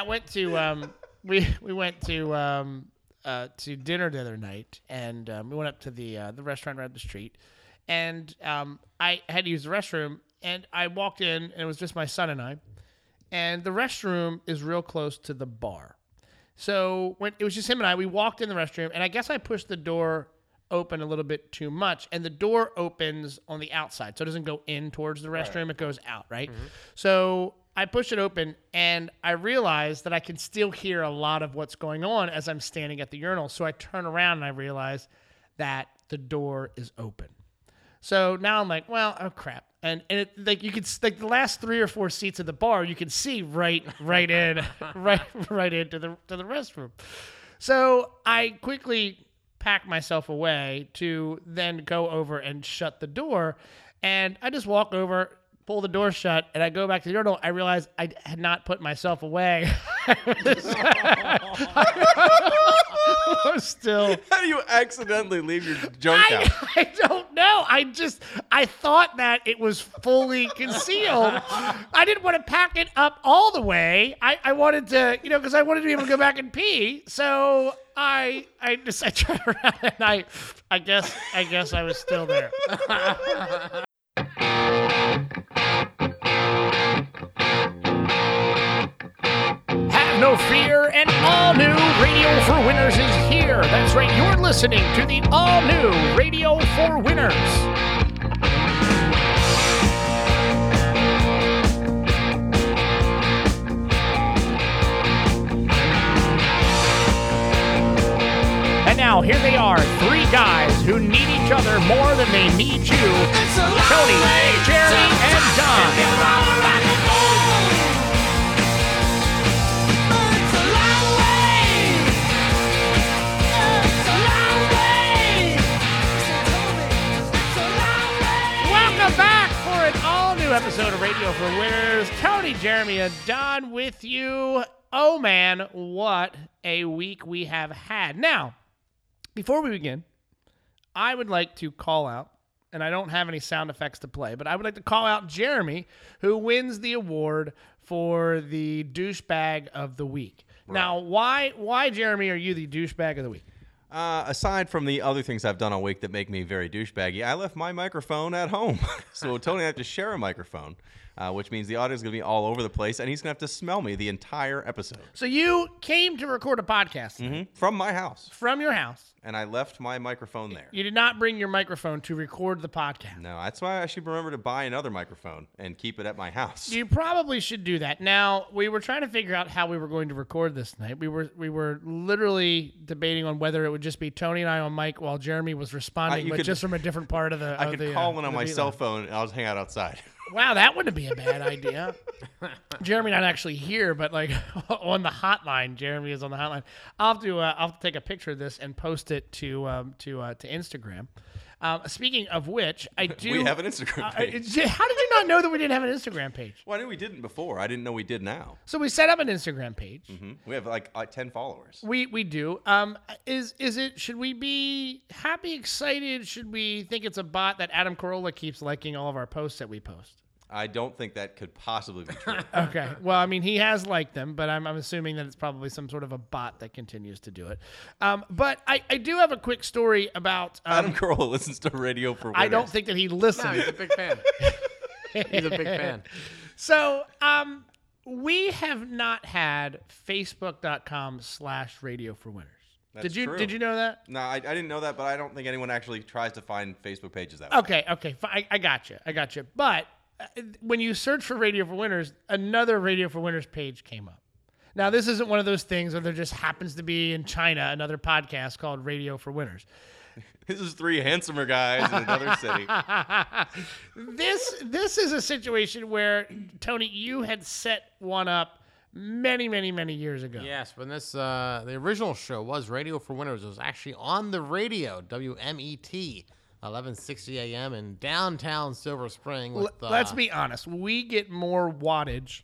I went to um, we we went to um, uh, to dinner the other night, and um, we went up to the uh, the restaurant right up the street, and um, I had to use the restroom, and I walked in, and it was just my son and I, and the restroom is real close to the bar. So when it was just him and I, we walked in the restroom, and I guess I pushed the door open a little bit too much, and the door opens on the outside, so it doesn't go in towards the restroom; it goes out, right? So I push it open, and I realize that I can still hear a lot of what's going on as I'm standing at the urinal. So I turn around and I realize that the door is open. So now I'm like, well, oh crap, and and it, like you could like the last three or four seats at the bar, you can see right right in right right into the to the restroom. So I quickly pack myself away to then go over and shut the door, and I just walk over. Pull the door shut, and I go back to the urinal. I realize I had not put myself away. I was still How do you accidentally leave your junk I, out? I don't know. I just I thought that it was fully concealed. I didn't want to pack it up all the way. I, I wanted to, you know, because I wanted to be able to go back and pee. So I I just I turned around and I I guess I guess I was still there. Have no fear, an all new Radio for Winners is here. That's right, you're listening to the all new Radio for Winners. And now here they are, three guys who need each other more than they need you. Tony, Jeremy, and Don. Welcome back for an all new episode of Radio for Winners. Tony, Jeremy, and Don with you. Oh man, what a week we have had. Now, before we begin, I would like to call out, and I don't have any sound effects to play, but I would like to call out Jeremy, who wins the award for the douchebag of the week. Now, why, why, Jeremy, are you the douchebag of the week? Uh, aside from the other things I've done all week that make me very douchebaggy, I left my microphone at home. so Tony and I have to share a microphone, uh, which means the audio is going to be all over the place, and he's going to have to smell me the entire episode So you came to record a podcast Mhm. from my house, from your house. And I left my microphone there. You did not bring your microphone to record the podcast. No, that's why I should remember to buy another microphone and keep it at my house. You probably should do that. Now, we were trying to figure out how we were going to record this night. We were we were literally debating on whether it would just be Tony and I on mic while Jeremy was responding, you but could- just from a different part of the. I of could the, call uh, in on my cell phone and I'll just hang out outside. Wow, that wouldn't be a bad idea. Jeremy not actually here, but like on the hotline. Jeremy is on the hotline. I'll have to uh, I'll have to take a picture of this and post it to um, to uh, to Instagram. Um, speaking of which, I do. we have an Instagram Uh, page. it's- how did you not know that we didn't have an Instagram page? well, I knew we didn't before. I didn't know we did now. So we set up an Instagram page. hmm We have like, like 10 followers. We we do. Um, is is it? Should we be happy, excited? Should we think it's a bot that Adam Carolla keeps liking all of our posts that we post? I don't think that could possibly be true. Okay. Well, I mean, he has liked them, but I'm, I'm assuming that it's probably some sort of a bot that continues to do it. Um, but I, I do have a quick story about. Um, Adam Carolla listens to Radio for Winners. I don't think that he listens. No, he's a big fan. he's a big fan. So, um, we have not had Facebook.com slash Radio for Winners. That's did you true. Did you know that? No, I, I didn't know that, but I don't think anyone actually tries to find Facebook pages that Oh. way. Okay, okay, I, I got you. I got you. But when you search for Radio for Winners, another Radio for Winners page came up. Now, this isn't one of those things where there just happens to be in China another podcast called Radio for Winners. This is three handsomer guys in another city. This this is a situation where Tony, you had set one up many, many, many years ago. Yes, when this uh, the original show was Radio for Winners. It was actually on the radio, WMET, 11:60 a.m. in downtown Silver Spring. With, L- Let's uh, be honest. We get more wattage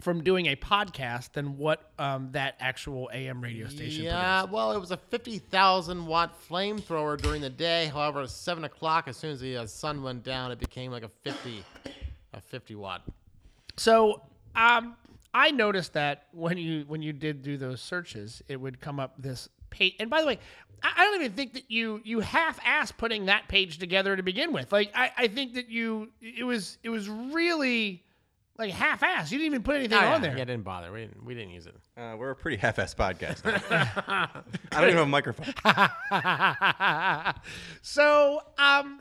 from doing a podcast than what um, that actual AM radio station. Yeah, produces. well, it was a 50,000 watt flamethrower during the day. However, at 7 o'clock, as soon as the uh, sun went down, it became like a 50, a 50 watt. So um, I noticed that when you when you did do those searches, it would come up this page. And by the way, I, I don't even think that you you half-assed putting that page together to begin with. Like I, I think that you it was it was really like half-assed. You didn't even put anything Oh, yeah, on there. Yeah, didn't bother. We didn't, we didn't use it. Uh, we're a pretty half-ass podcast. I don't even have a microphone. so um,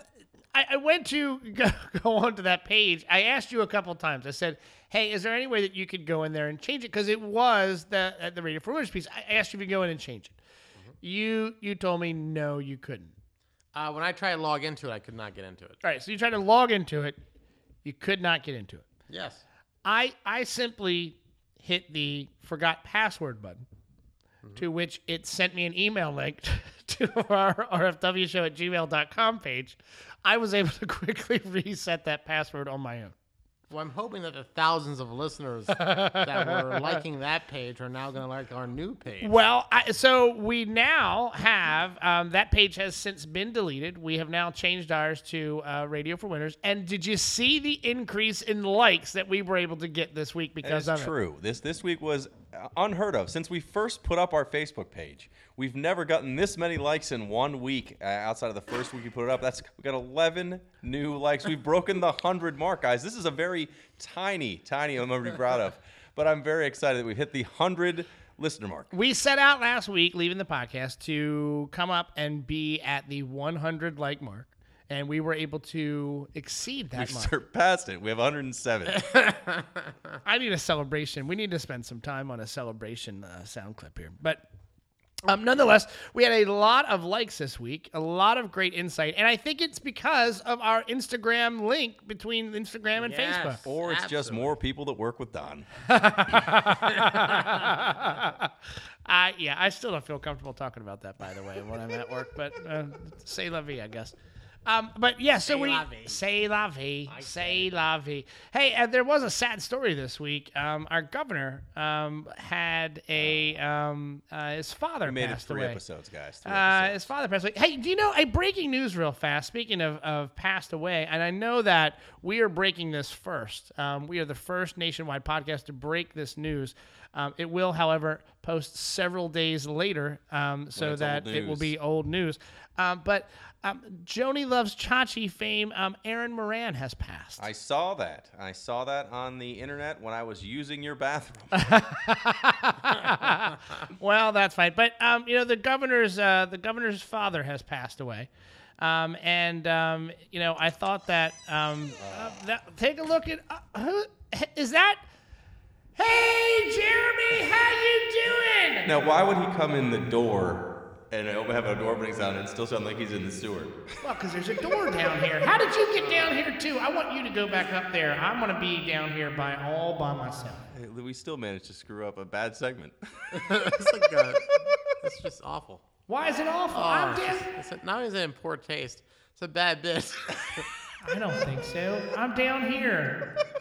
I, I went to go, go onto that page. I asked you a couple times. I said, "Hey, is there any way that you could go in there and change it?" Because it was the uh, the Radio for Winners piece. I asked you to go in and change it. You you told me no, you couldn't. Uh, when I tried to log into it, I could not get into it. All right, so you tried to log into it. You could not get into it. Yes. I I simply hit the forgot password button, to which it sent me an email link to our RFW show at gmail.com page. I was able to quickly reset that password on my own. Well, I'm hoping that the thousands of listeners that were liking that page are now going to like our new page. Well, I, so we now have um, that page has since been deleted. We have now changed ours to uh, Radio for Winners. And did you see the increase in likes that we were able to get this week because That's of it? true. This this week was unheard of since we first put up our Facebook page. We've never gotten this many likes in one week uh, outside of the first week we put it up. That's we got 11 new likes. We've broken the 100 mark, guys. This is a very tiny, tiny I'm gonna be proud of. But I'm very excited that we hit the 100 listener mark. We set out last week, leaving the podcast, to come up and be at the 100 like mark, and we were able to exceed that We've mark. surpassed it. We have 107. I need a celebration. We need to spend some time on a celebration uh, sound clip here, but. Um, nonetheless, we had a lot of likes this week, a lot of great insight, and I think it's because of our Instagram link between Instagram and Yes. Facebook. or it's just more people that work with Don. I yeah, I still don't feel comfortable talking about that, by the way, when I'm at work. But uh, say la vie, I guess. Um, but yeah, so Say we la say la vie, say la vie. Hey, uh, there was a sad story this week. Um, our governor um, had a um, uh, his father We made it three away. episodes, guys. Three Uh, episodes. his father passed away. Hey, do you know a breaking news real fast? Speaking of, of passed away, and I know that we are breaking this first. Um, we are the first nationwide podcast to break this news. Um, it will, however, post several days later, um, so that it will be old news. Um, but um, Joanie Loves Chachi fame, um, Erin Moran has passed. I saw that. I saw that on the internet when I was using your bathroom. well, that's fine. But um, you know, the governor's uh, the governor's father has passed away, um, and um, you know, I thought that, um, uh, that take a look at uh, who is that? Hey, Jeremy, how you doing? now, why would he come in the door and open- have a door opening sound and still sound like he's in the sewer? Well, because there's a door down here. How did you get down here too? I want you to go back up there. I'm gonna be down here by all by myself. Hey, We still managed to screw up a bad segment. it's like uh it's just awful. Why is it awful? Oh, I'm it's just- it's a- not only is it in poor taste, it's a bad bit. I don't think so. I'm down here.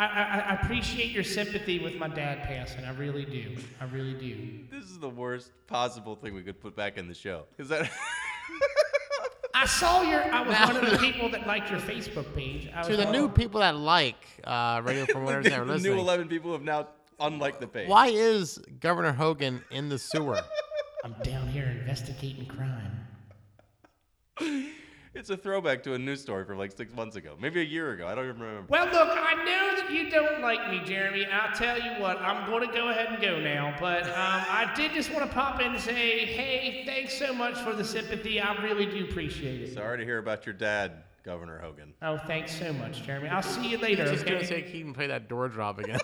I, I, I appreciate your sympathy with my dad passing. I really do. I really do. this is the worst possible thing we could put back in the show. Is that? I saw your. I was one of the people that liked your Facebook page. I to was the like, new people that like uh, Radio for Winners that are the new 11 people who have now unliked the page. why is Governor Hogan in the sewer? I'm down here investigating crime. It's a throwback to a news story from like six months ago, maybe a year ago. I don't even remember. Well, look, I know that you don't like me, Jeremy. I'll tell you what, I'm going to go ahead and go now. But um, I did just want to pop in and say, hey, thanks so much for the sympathy. I really do appreciate it. Sorry to hear about your dad, Governor Hogan. Oh, thanks so much, Jeremy. I'll see you later. Just gonna okay? say he can play that door drop again.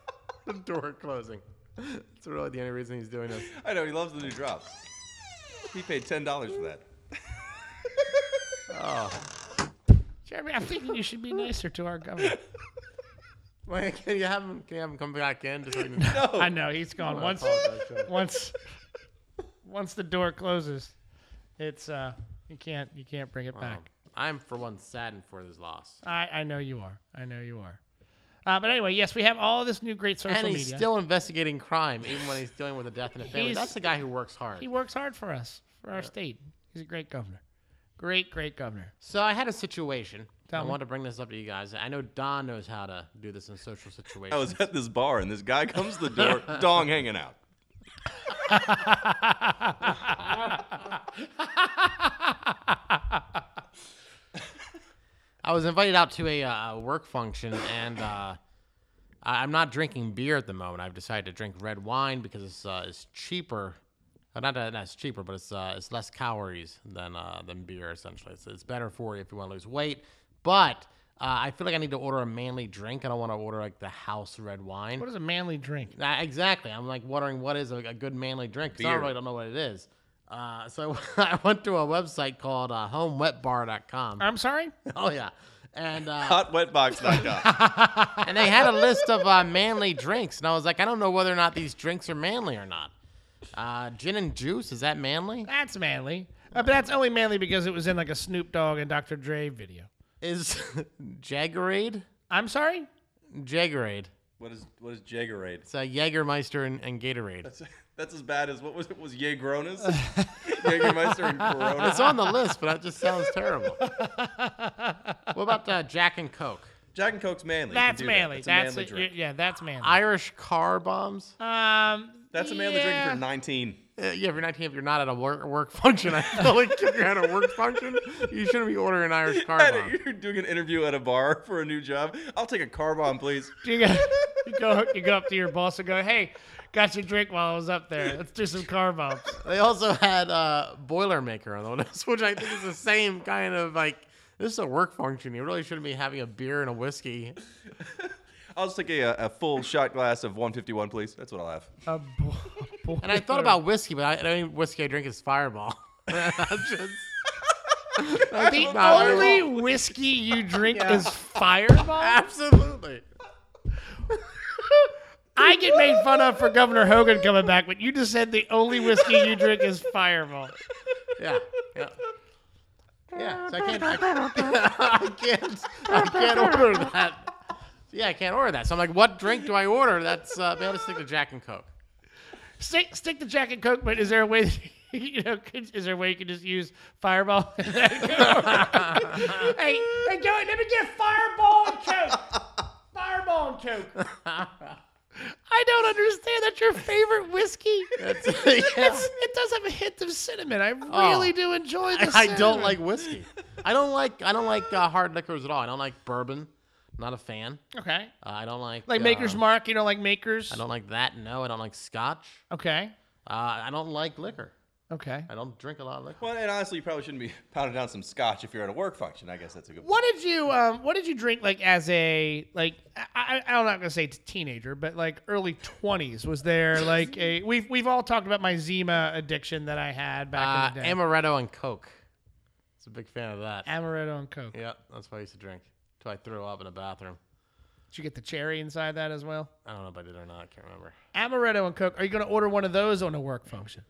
the door closing. That's really the only reason he's doing this. I know he loves the new drop. He paid ten dollars for that. Oh, Jeremy, I'm thinking you should be nicer to our governor. wait, can you have him? Can you have him come back in? Just so we can, I know he's gone. I Once, apologize, Joe. once, once the door closes, it's uh, you can't you can't bring it back. I'm for one saddened for this loss. I I know you are. I know you are. Uh, but anyway, yes, we have all this new great social and he's media. still investigating crime, even when he's dealing with a death in a family. He's- That's the guy who works hard. he works hard for us, for our state. He's a great governor. Great, great governor. So I had a situation I Tell me. want to bring this up to you guys. I know Don knows how to do this in social situations. I was at this bar and this guy comes to the door, dong hanging out. I was invited out to a uh, work function, and uh, I- I'm not drinking beer at the moment. I've decided to drink red wine because it's uh, it's cheaper. Uh, not that it's cheaper, but it's uh, it's less calories than uh, than beer. Essentially, it's, it's better for you if you want to lose weight. But uh, I feel like I need to order a manly drink. I don't want to order like the house red wine. What is a manly drink? Uh, exactly. I'm like wondering what is a, a good manly drink because I Beer. really don't know what it is. Uh, so I went to a website called uh, homewetbar.com. I'm sorry. Oh yeah, and uh, Hotwetbox.com. and they had a list of uh, manly drinks, and I was like, I don't know whether or not these drinks are manly or not. Uh, gin and juice is that manly? That's manly. Uh, but that's only manly because it was in like a Snoop Dogg and Dr. Dre video. Is Jaggerade? I'm sorry. Jaggerade. what is what is Jagerade? It's a Jägermeister and, and Gatorade. That's, that's as bad as what was it? Was Jagronas? Jägermeister and Corona. It's on the list, but that just sounds terrible. what about uh, Jack and Coke? Jack and Coke's manly. That's manly. That. That's, That's a manly a- drink. yeah. That's manly. Irish car bombs? um. That's a manly drink if yeah. you're 19. Uh, yeah, if you're 19, if you're not at a work, work function, I feel like if you're at a work function, you shouldn't be ordering Irish car And bomb. You're doing an interview at a bar for a new job. I'll take a car bomb, please. You go, you go, you go up to your boss and go, "Hey, got your drink while I was up there. Let's do some car bombs." They also had uh, Boilermaker on the list, which I think is the same kind of like. This is a work function. You really shouldn't be having a beer and a whiskey. I'll just take a, a full shot glass of 151, please. That's what I'll have. A bo- boy- And I thought about whiskey, but I, the only whiskey I drink is Fireball. I'm just, that's the not only really- whiskey you drink is Fireball. absolutely. I get made fun of for Governor Hogan coming back, but you just said the only whiskey you drink is Fireball. Yeah, yeah. Yeah, so I can't, I, I can't, I can't order that. Yeah, I can't order that. So I'm like, what drink do I order? That's uh, maybe I'll just stick to Jack and Coke. Stick, stick to Jack and Coke, but is there a way? That, you know, could, is there a way you can just use Fireball? hey, hey, Joey, let me get Fireball and Coke. Fireball and Coke. I don't understand. That's your favorite whiskey. That's, It's, yeah. it does have a hint of cinnamon. I Oh. really do enjoy the I, I don't like whiskey. I don't like I don't like uh, hard liquors at all. I don't like bourbon. Not a fan. Okay. Uh, I don't like Like uh, Maker's Mark, you don't like Maker's? I don't like that. No, I don't like scotch. Okay. Uh, I don't like liquor. Okay. I don't drink a lot of liquor. Well, and honestly, you probably shouldn't be pounding down some scotch if you're at a work function. I guess that's a good What did you um what did you drink like as a like I, I I'm not gonna say teenager, but like early twenties? Was there like a we've we've all talked about my Zima addiction that I had back Uh, in the day. amaretto and Coke. I was a big fan of that. Amaretto and Coke. Yeah, that's what I used to drink. Till I threw up in the bathroom. Did you get the cherry inside that as well? I don't know if I did or not. I can't remember. Amaretto and Coke. Are you gonna order one of those on a work function?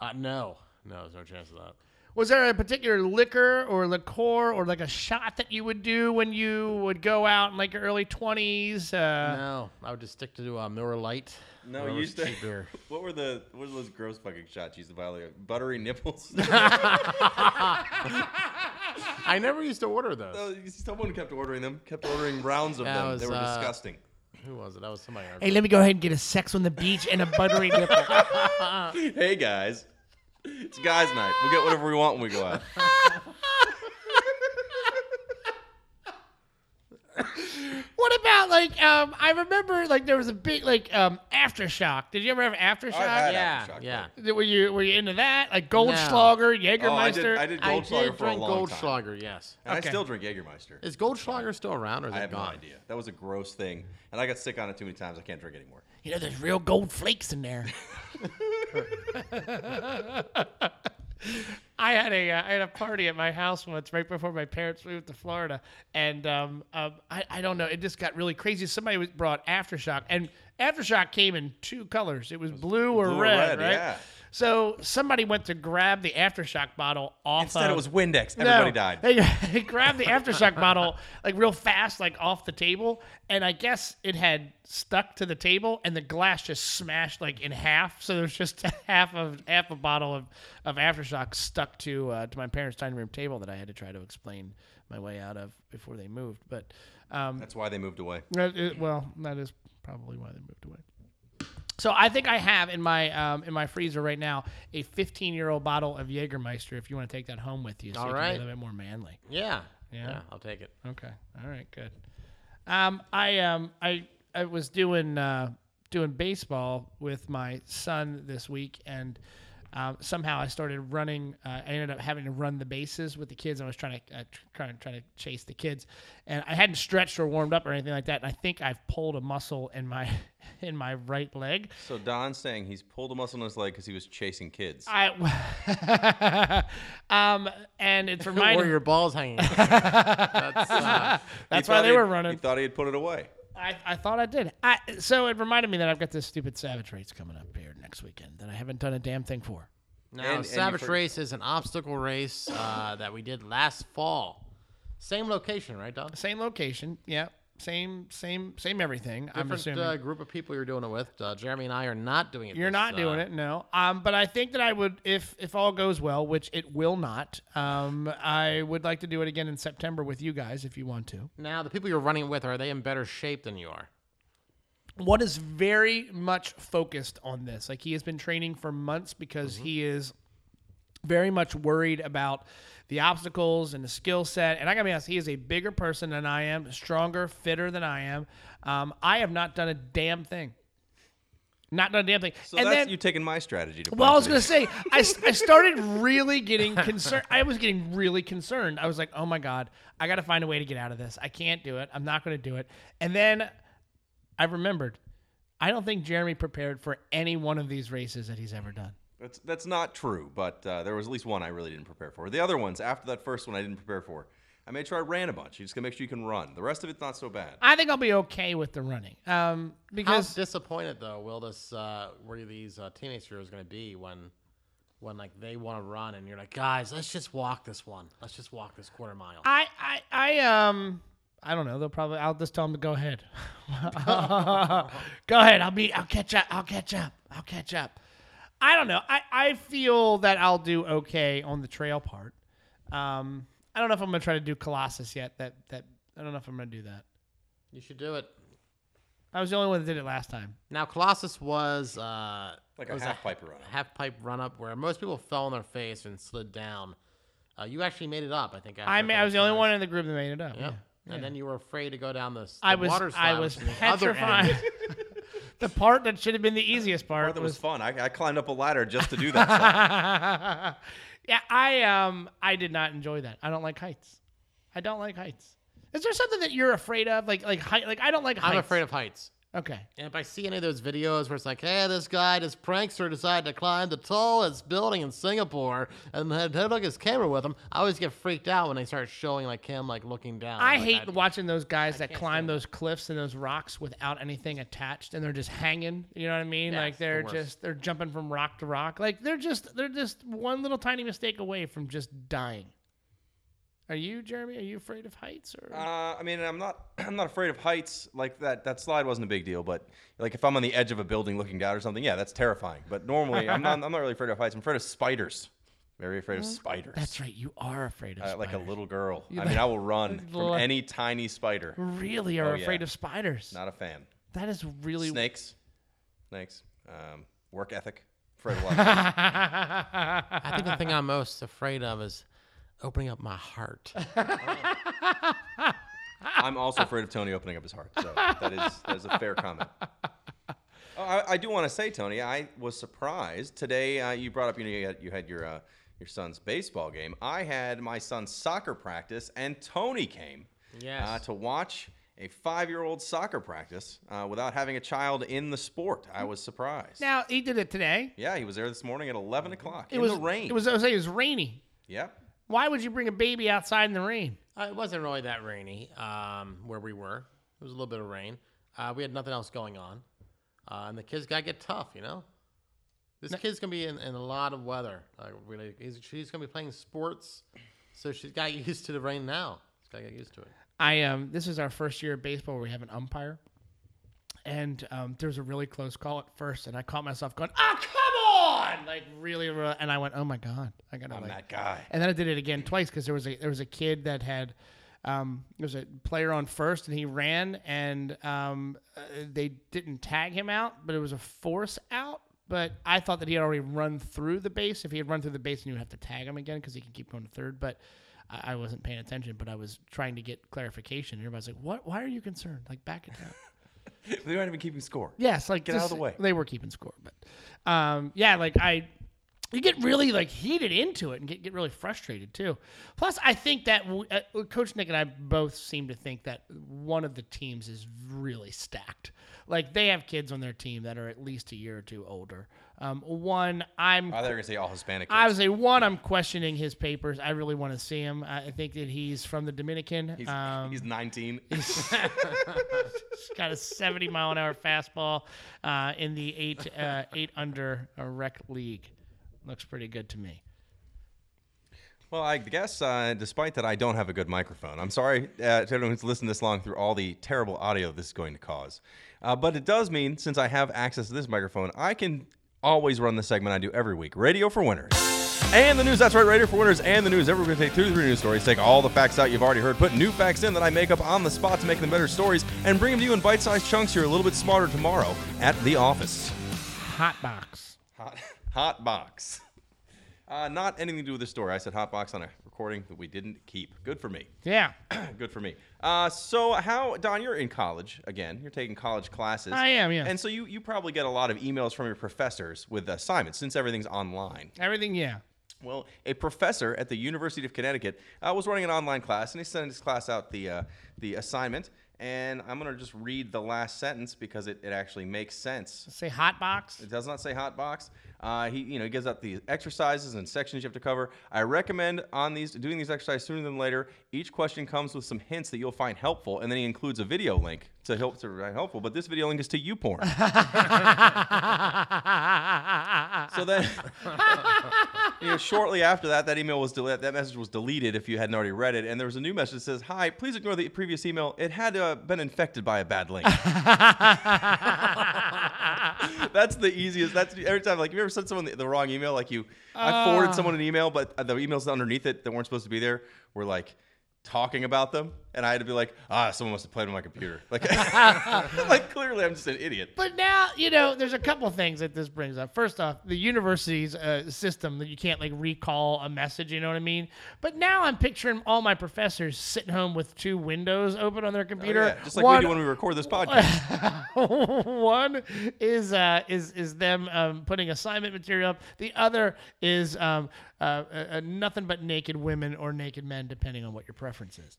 Uh, no, no, there's no chance of that. Was there a particular liquor or liqueur or like a shot that you would do when you would go out in like your early twenties? Uh, No, I would just stick to uh, Miller Lite. No, you used to. beer. What were the what were those gross fucking shots you used to buy? Like buttery nipples. I never used to order those. No, Someone kept ordering them. Kept ordering rounds of That them. was, they were uh, disgusting. Who was it? That was somebody. I Hey, let me go ahead and get a sex on the beach and a buttery nipple. Hey guys, it's guys' night. We'll get whatever we want when we go out. What about like um I remember like there was a big like um aftershock. Did you ever have aftershock? had yeah, Aftershock, yeah. Were you were you into that? Like Goldschlager, Jägermeister. Oh, I did. I did I Goldschlager did for a drink long time. Goldschlager, yes. And Okay. I still drink Jägermeister. Is Goldschlager still around or is I it have no gone? idea. That was a gross thing, and I got sick on it too many times. I can't drink anymore. You know, there's real gold flakes in there. I had a uh, I had a party at my house once right before my parents moved to Florida, and um, um I I don't know it just got really crazy. Somebody was brought aftershock, and aftershock came in two colors. It was blue or blue or red, red, right? yeah. So somebody went to grab the aftershock bottle off. Instead, of, it was Windex. No, Everybody died. They, they grabbed the aftershock bottle like real fast, like off the table, and I guess it had stuck to the table, and the glass just smashed like in half. So there's just half of half a bottle of, of aftershock stuck to uh, to my parents' dining room table that I had to try to explain my way out of before they moved. But um, That's why they moved away. is- well, that is probably why they moved away. So I think I have in my um, in my freezer right now a 15 year old bottle of Jägermeister. If you want to take that home with you, so All you can be a little bit more manly. Yeah. Yeah. Yeah. I'll take it. Okay. All right. Good. Um, I um, I I was doing uh, doing baseball with my son this week, and um, somehow I started running. Uh, I ended up having to run the bases with the kids. I was trying to uh, tr- trying to trying to chase the kids, and I hadn't stretched or warmed up or anything like that. And I think I've pulled a muscle in my in my right leg. So Don's saying he's pulled a muscle in his leg because he was chasing kids. I um, and it's Or reminded. your balls hanging. That's, uh, That's why they were running. He thought he had put it away. I, I thought I did. I so it reminded me that I've got this stupid Savage Race coming up here next weekend that I haven't done a damn thing for. now, And- and Savage for- Race is an obstacle race uh, that we did last fall. Same location, right, Don? Same location, yeah. Same, same, same everything. I'm Different assuming uh, group of people you're doing it with. Uh, Jeremy and I are not doing it. you're this, not doing uh, it, no. Um, but I think that I would, if if all goes well, which it will not. Um, I would like to do it again in September with you guys if you want to. Now, the people you're running with are they in better shape than you are? One is very much focused on this. Like he has been training for months because he is very much worried about the obstacles and the skill set. And I gotta be honest, he is a bigger person than I am, stronger, fitter than I am. Um, I have not done a damn thing. Not done a damn thing. So and that's then, you taking my strategy to. well, I was gonna it. say, I started really getting concerned. I was getting really concerned. I was like, oh my god, I got to find a way to get out of this. I can't do it. I'm not gonna do it. And then I remembered, I don't think Jeremy prepared for any one of these races that he's ever done. That's that's not true, but uh, there was at least one I really didn't prepare for. The other ones, after that first one, I didn't prepare for. I made sure I ran a bunch. You just gotta make sure you can run. The rest of it's not so bad. I think I'll be okay with the running. Um, How because disappointed though will this uh, were these uh, teenage heroes going to be when when like they want to run and you're like, guys, let's just walk this one. Let's just walk this quarter mile. I, I, I, um, I don't know. They'll probably. I'll just tell them to go ahead. go ahead. I'll be. I'll catch up. I'll catch up. I'll catch up. I don't know. I, I feel that I'll do okay on the trail part. Um, I don't know if I'm gonna try to do Colossus yet. That that I don't know if I'm gonna do that. You should do it. I was the only one that did it last time. Now Colossus was uh, Like a was half pipe run. up. half pipe run up where most people fell on their face and slid down. Uh, you actually made it up, I think. after I a I was the only one in the group that made it up. Yep. Yeah. And then you were afraid to go down the, s- I the was. water I was which is the other petrified. end. the part that should have been the easiest part, Part that was was fun. I, I climbed up a ladder just to do that. yeah, I um I did not enjoy that. I don't like heights. I don't like heights. Is there something that you're afraid of? Like like height like I don't like heights. I'm afraid of heights. Okay. And if I see any of those videos where it's like, hey, this guy, this prankster decided to climb the tallest building in Singapore and had had his camera with him, I always get freaked out when they start showing like him like looking down. I Like, hate watching those guys that climb those cliffs and those rocks without anything attached and they're just hanging. You know what I mean? Yeah, like they're worst. just they're jumping from rock to rock. Like they're just they're just one little tiny mistake away from just dying. Are you, Jeremy? Are you afraid of heights or Uh, I mean, I'm not. I'm not afraid of heights. Like that. That slide wasn't a big deal. But like, if I'm on the edge of a building looking down or something, yeah, that's terrifying. But normally, I'm not. I'm not really afraid of heights. I'm afraid of spiders. Very afraid of spiders. That's right, you are afraid of Uh, like a little girl. I like- mean, I will run Little- from any tiny spider. really are Oh, yeah. afraid of spiders. Not a fan. that is really Snakes. Snakes. Um, work ethic. Afraid of a lot. I think the thing I'm most afraid of is opening up my heart. I'm also afraid of Tony opening up his heart. So that is that is a fair comment. Oh, I, I do want to say, Tony, I was surprised today. Uh, you brought up, you know, you had, you had your uh, your son's baseball game. I had my son's soccer practice, and Tony came uh, to watch a five-year-old soccer practice uh, without having a child in the sport. I was surprised. Now he did it today. Yeah, he was there this morning at 11 o'clock It in was the rain. It was I was saying it was rainy. Yep. Why would you bring a baby outside in the rain? Uh, it wasn't really that rainy um, where we were. It was a little bit of rain. Uh, we had nothing else going on. Uh, and the kids got to get tough, you know? This kid's gonna be in, in a lot of weather. Like really, he's, she's gonna be playing sports, so she's got used to the rain now. She's gotta get used to it. I um this is our first year of baseball where we have an umpire, and um, there was a really close call at first, and I caught myself going, "Ah, on!" Like really, really, and I went, "Oh my god, I gotta I'm like." that guy. And then I did it again twice because there was a there was a kid that had um, there was a player on first and he ran and um, uh, they didn't tag him out, but it was a force out. But I thought that he had already run through the base. If he had run through the base, and you would have to tag him again because he can keep going to third. But I, I wasn't paying attention. But I was trying to get clarification. Everybody's like, "What? Why are you concerned? Like back it down." They weren't even keeping score. Yes, like Get out of the way. They were keeping score, but um, yeah, like I, you get really like heated into it and get, get really frustrated too. Plus, I think that w- uh, Coach Nick and I both seem to think that one of the teams is really stacked. Like they have kids on their team that are at least a year or two older. Um, one, I'm I thought were gonna say all Hispanic. Kids. I would say one, I'm questioning his papers. I really want to see him. I I think that he's from the Dominican. He's, um, he's 19. He's got a 70 mile an hour fastball uh, in the eight uh, eight under a rec league. Looks pretty good to me. Well, I guess uh, despite that, I don't have a good microphone. I'm sorry uh, to everyone who's listened this long through all the terrible audio this is going to cause. Uh, but it does mean, since I have access to this microphone, I can always run the segment I do every week Radio for Winners. And the news, that's right, Radio for Winners and the news. Every week we take two to three news stories, take all the facts out you've already heard, put new facts in that I make up on the spot to make them better stories, and bring them to you in bite sized chunks you're a little bit smarter tomorrow at the office. Hot box. Hot, hot box. Uh, not anything to do with the story. I said hot box on a recording that we didn't keep. Good for me. Yeah, Good for me. Uh, so how, Don? You're in college again. You're taking college classes. I am, yeah. And so you you probably get a lot of emails from your professors with assignments since everything's online. everything. Yeah. Well, a professor at the University of Connecticut uh, was running an online class, and he sent his class out the uh, the assignment. And I'm gonna just read the last sentence because it, it actually makes sense. Say hot box. It does not say hot box. Uh, he, you know, he gives out the exercises and sections you have to cover. I recommend on these doing these exercises sooner than later. Each question comes with some hints that you'll find helpful, and then he includes a video link to help to find helpful. But this video link is to YouPorn. so then, you know, shortly after that, that email was deleted. That message was deleted if you hadn't already read it, and there was a new message that says, "Hi, please ignore the previous email. It had uh, been infected by a bad link." that's the easiest. That's every time. Like, have you ever sent someone the, the wrong email? Like, you, I forwarded someone an email, but uh, the emails underneath it that weren't supposed to be there were like talking about them, and I had to be like, ah, someone must have played on my computer. Like, like clearly, I'm just an idiot. But now, you know, there's a couple things that this brings up. First off, the university's uh, system that you can't like recall a message, you know what I mean? But now I'm picturing all my professors sitting home with two windows open on their computer. Oh, Yeah, just like One- we do when we record this podcast. One is uh, is is them um, putting assignment material up. The other is um, uh, uh, nothing but naked women or naked men, depending on what your preference is,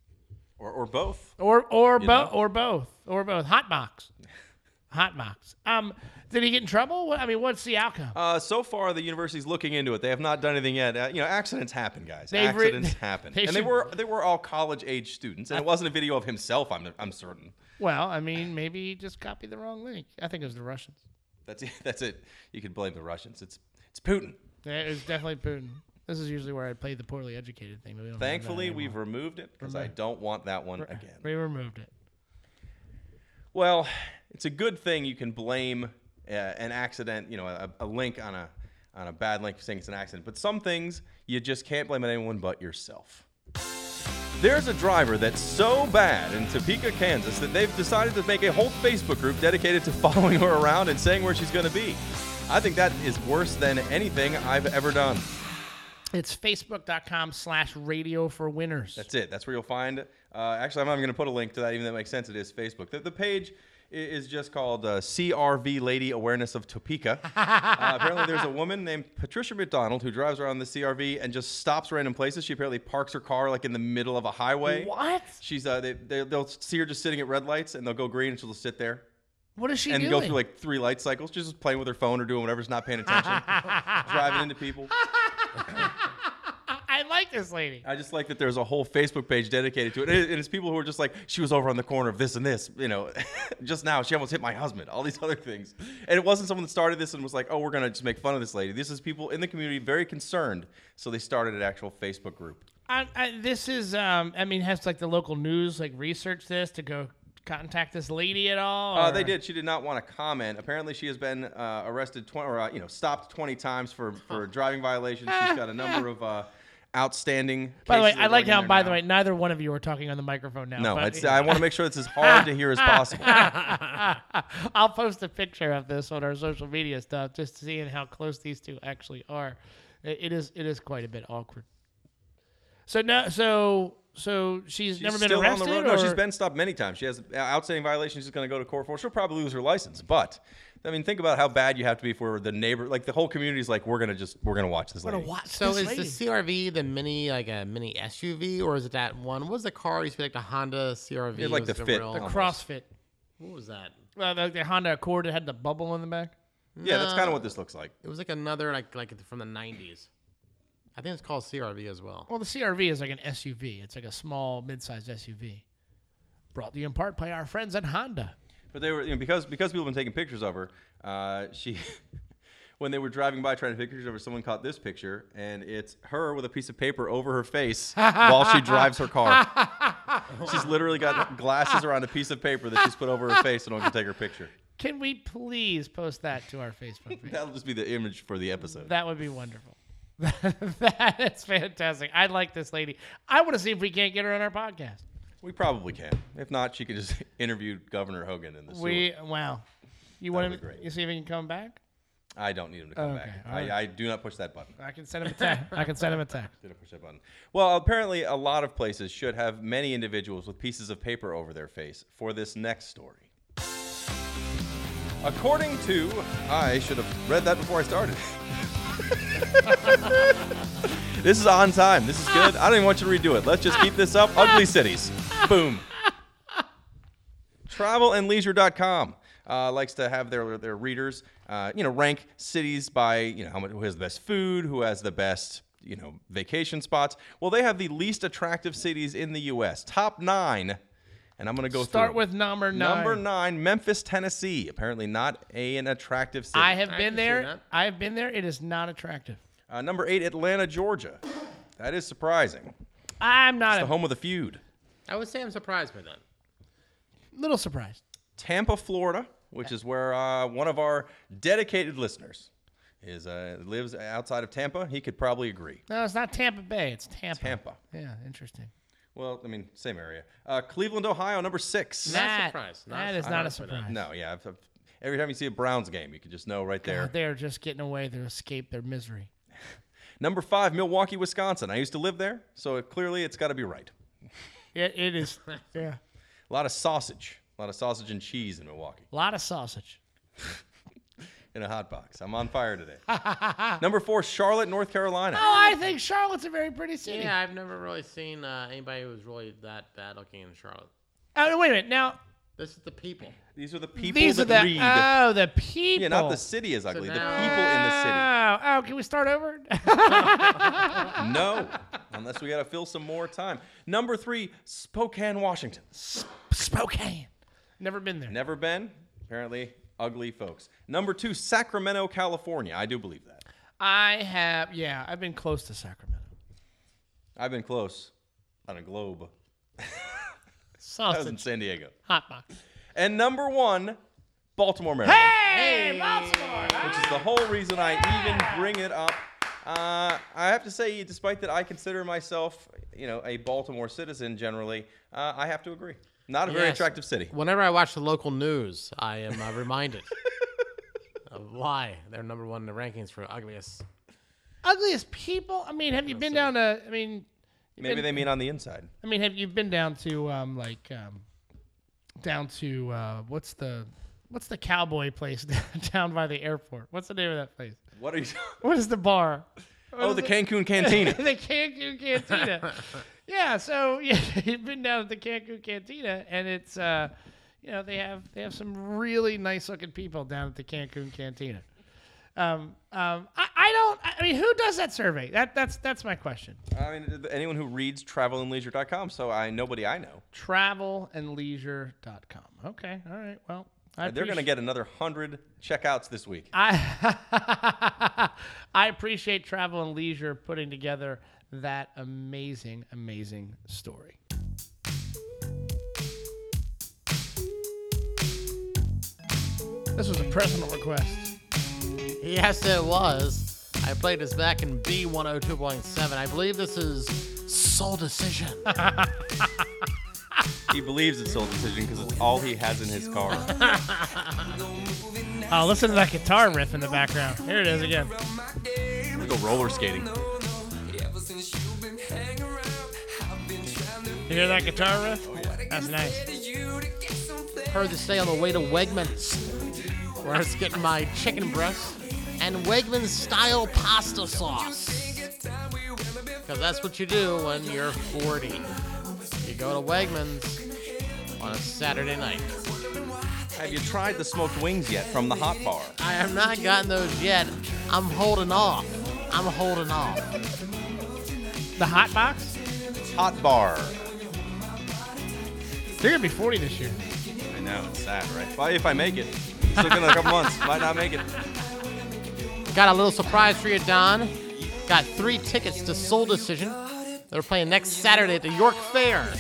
or, or both. or or both or both or both. Hot box, hot box. Um, did he get in trouble? What, I mean, what's the outcome? Uh, so far, the university's looking into it. They have not done anything yet. Uh, you know, accidents happen, guys. They've accidents happen, they and they were they were all college age students, and it wasn't a video of himself. I'm I'm certain. well, I mean, maybe he just copied the wrong link. I think it was the Russians. That's it. That's it. You can blame the Russians. It's it's Putin. Yeah, it was definitely Putin. This is usually where I play the poorly educated thing. But we don't Thankfully, we've removed it because I don't want that one again. we removed it. Well, it's a good thing you can blame uh, an accident, you know, a, a link on a on a bad link saying it's an accident. But some things you just can't blame anyone but yourself. There's a driver that's so bad in Topeka, Kansas that they've decided to make a whole Facebook group dedicated to following her around and saying where she's going to be. I think that is worse than anything I've ever done. It's facebook.com slash radio for winners. That's it. That's where you'll find. Uh, actually, I'm not going to put a link to that, even though it makes sense. It is Facebook. The, the page is just called uh, CRV Lady Awareness of Topeka. uh, apparently, there's a woman named Patricia McDonald who drives around the CRV and just stops random places. She apparently parks her car like in the middle of a highway. What? She's uh, they, they they'll see her just sitting at red lights and they'll go green and she'll just sit there What is she do? and doing? go through like three light cycles, She's just playing with her phone or doing whatever's not paying attention, driving into people. Like this lady. I just like that there's a whole Facebook page dedicated to it. And it's people who are just like, she was over on the corner of this and this, you know, just now she almost hit my husband, all these other things. And it wasn't someone that started this and was like, oh, we're going to just make fun of this lady. This is people in the community very concerned. So they started an actual Facebook group. I, I, this is, um, I mean, has like the local news like research this to go contact this lady at all? Uh, they did. She did not want to comment. Apparently, she has been uh, arrested 20, or uh, you know, stopped 20 times for, for driving violations. She's got a number of uh, outstanding. By the way, I like how, by the way, neither one of you are talking on the microphone now. No, but- it's, I want to make sure it's as hard to hear as possible. I'll post a picture of this on our social media stuff, just seeing how close these two actually are. It, is, it is quite a bit awkward. So no, so so she's, She's never been still arrested. on the road. No, she's been stopped many times. She has uh, outstanding violations. She's going to go to court for. She'll probably lose her license. But I mean, think about how bad you have to be for the neighbor. Like the whole community's like, we're gonna just we're gonna watch this lady. Gonna watch So this is lady. the CRV the mini like a mini SUV or is it that one? What was the car? It used to be like the Honda CRV. It's like It was the a Fit. real- the. CrossFit? What was that? Uh, the, the Honda Accord that had the bubble in the back. Yeah, that's kind of what this looks like. It was like another like like from the '90s. I think it's called CRV as well. Well, the CRV is like an SUV. It's like a small, mid-sized SUV. Brought to you in part by our friends at Honda. But they were you know, because because people have been taking pictures of her. Uh, she. When they were driving by trying to take pictures of her, someone caught this picture, and it's her with a piece of paper over her face while she drives her car. she's literally got glasses around a piece of paper that she's put over her face in order to take her picture. Can we please post that to our Facebook page? That'll just be the image for the episode. that would be wonderful. that is fantastic. I like this lady. I want to see if we can't get her on our podcast. We probably can. If not, she could just interview Governor Hogan in the sewer. We wow. You want him? great. You see if he can come back? I don't need him to come Okay, back. all right. I, I do not push that button. I can send him a text. I can send him a text. Did I push that button? Well, apparently, a lot of places should have many individuals with pieces of paper over their face for this next story. According to, I should have read that before I started. this is on time. This is good. I don't even want you to redo it. Let's just keep this up. Ugly cities. Boom. Travelandleisure.com uh, likes to have their their readers, uh, you know, rank cities by you know how much who has the best food, who has the best you know vacation spots. Well, they have the least attractive cities in the U.S. Top nine, and I'm going to go Start through. with number nine. number nine, Memphis, Tennessee. Apparently not a, an attractive city. I have I been there. I have been there. It is not attractive. Uh, number eight, Atlanta, Georgia. That is surprising. I'm not The a home of the feud. I would say I'm surprised by that. little surprised. Tampa, Florida, which is where uh, one of our dedicated listeners is uh, lives outside of Tampa. He could probably agree. No, it's not Tampa Bay. It's Tampa. Tampa. Yeah, interesting. Well, I mean, same area. Uh, Cleveland, Ohio, number six. Not that, surprised. Not that is not a surprised that. surprise. No, yeah. I've, I've- every time you see a Browns game, you can just know right there. God, they're just getting away to escape their misery. Number five, Milwaukee, Wisconsin. I used to live there, so it, clearly it's got to be right. It, it is. Yeah, A lot of sausage, a lot of sausage and cheese in Milwaukee a lot of sausage. in a hot box. I'm on fire today. Number four, Charlotte, North Carolina. Oh, I think Charlotte's a very pretty city. Yeah, I've never really seen uh, anybody who was really that bad looking in Charlotte. Oh, wait a minute. Now This is the people. These are the people these are the read. oh the people. yeah, not the city is ugly. the people in the city. Oh, oh, can we start over? No, unless we got to fill some more time. Number three, Spokane, Washington. Spokane. Never been there. Never been. Apparently, ugly folks. Number two, Sacramento, California. I do believe that. I have. Yeah, I've been close to Sacramento. I've been close on a globe. That was in San Diego. Hot box. And number one, Baltimore, Maryland. Hey, Baltimore. Which is the whole reason I even bring it up. Uh, I have to say, despite that I consider myself, you know, a Baltimore citizen generally, uh, I have to agree. Not a very Yes. attractive city. Whenever I watch the local news, I am uh, reminded of why they're number one in the rankings for ugliest. Ugliest people. I mean, have you been down to? I mean, Maybe been- they mean on the inside. I mean, have you been down to um like um down to uh what's the what's the cowboy place down by the airport? What's the name of that place? What are you? What is the bar? What Oh, the it? Cancun Cantina. the Cancun Cantina. yeah, so yeah, you've been down at the Cancun Cantina, and it's uh, you know, they have they have some really nice looking people down at the Cancun Cantina. Um, um, I, I don't. I mean, who does that survey? That that's that's my question. I mean, anyone who reads travelandleisure.com, so I nobody I know. Travelandleisure.com. Okay. All right. Well, I They're going to get another hundred checkouts this week. I I appreciate Travel and Leisure putting together that amazing, amazing story. This was a personal request. Yes, it was. I played this back in B102.7. I believe this is Soul Decision. he believes it's Soul Decision because it's all he has in his car. Oh, listen to that guitar riff in the background. Here it is again. We go roller skating. You hear that guitar riff? Oh, That's nice. Heard this day on the way to Wegmans, where I was getting my chicken breast and Wegmans style pasta sauce. Because that's what you do when you're 40. You go to Wegmans on a Saturday night. Have you tried the smoked wings yet from the hot bar? I have not gotten those yet. I'm holding off. I'm holding off. The hot box? Hot bar. They're gonna be 40 this year. I know, it's sad, right? Well, if I make it. Still got a couple months. Might not make it. Got a little surprise for you, Don. Got three tickets to Soul Decision. They're playing next Saturday at the York Fair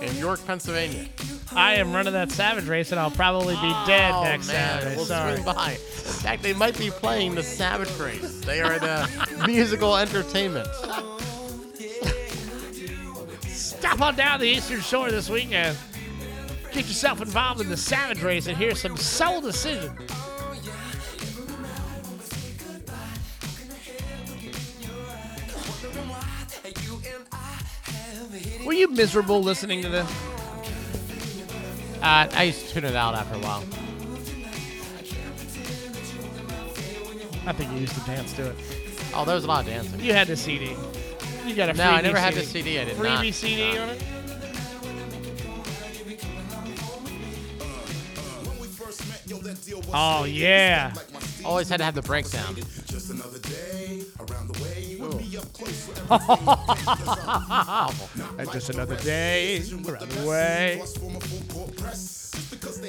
in York, Pennsylvania. I am running that Savage race, and I'll probably be dead oh, next man, Saturday. We'll Sorry. swing by. In fact, they might be playing the Savage Race. They are the uh, musical entertainment. Stop on down the Eastern Shore this weekend. Get yourself involved in the Savage race and hear some Soul Decision. Were you miserable listening to this? Uh, I used to tune it out after a while. I think you used to dance to it. Oh, there was a lot of dancing. You had the CD. You got a No, I freebie never had the CD. CD. I did not. Freebie not. CD No. on it? Oh yeah. Always had to have the breakdown. And just another day around the way.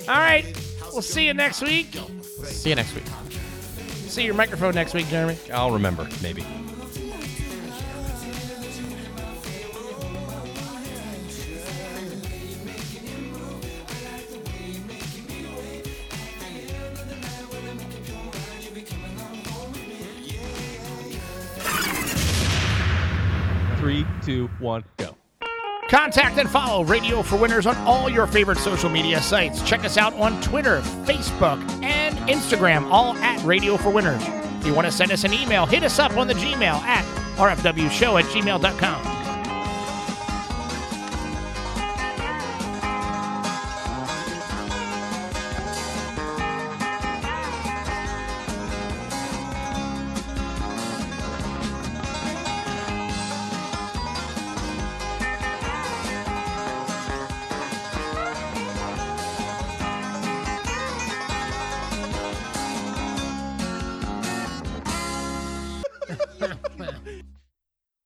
All right. We'll see you next week. See you next week. See your microphone next week, Jeremy. I'll remember, maybe. Two, one, go. Contact and follow Radio for Winners on all your favorite social media sites. Check us out on Twitter, Facebook, and Instagram, all at Radio for Winners. If you want to send us an email, hit us up on the Gmail at rfwshow at gmail.com.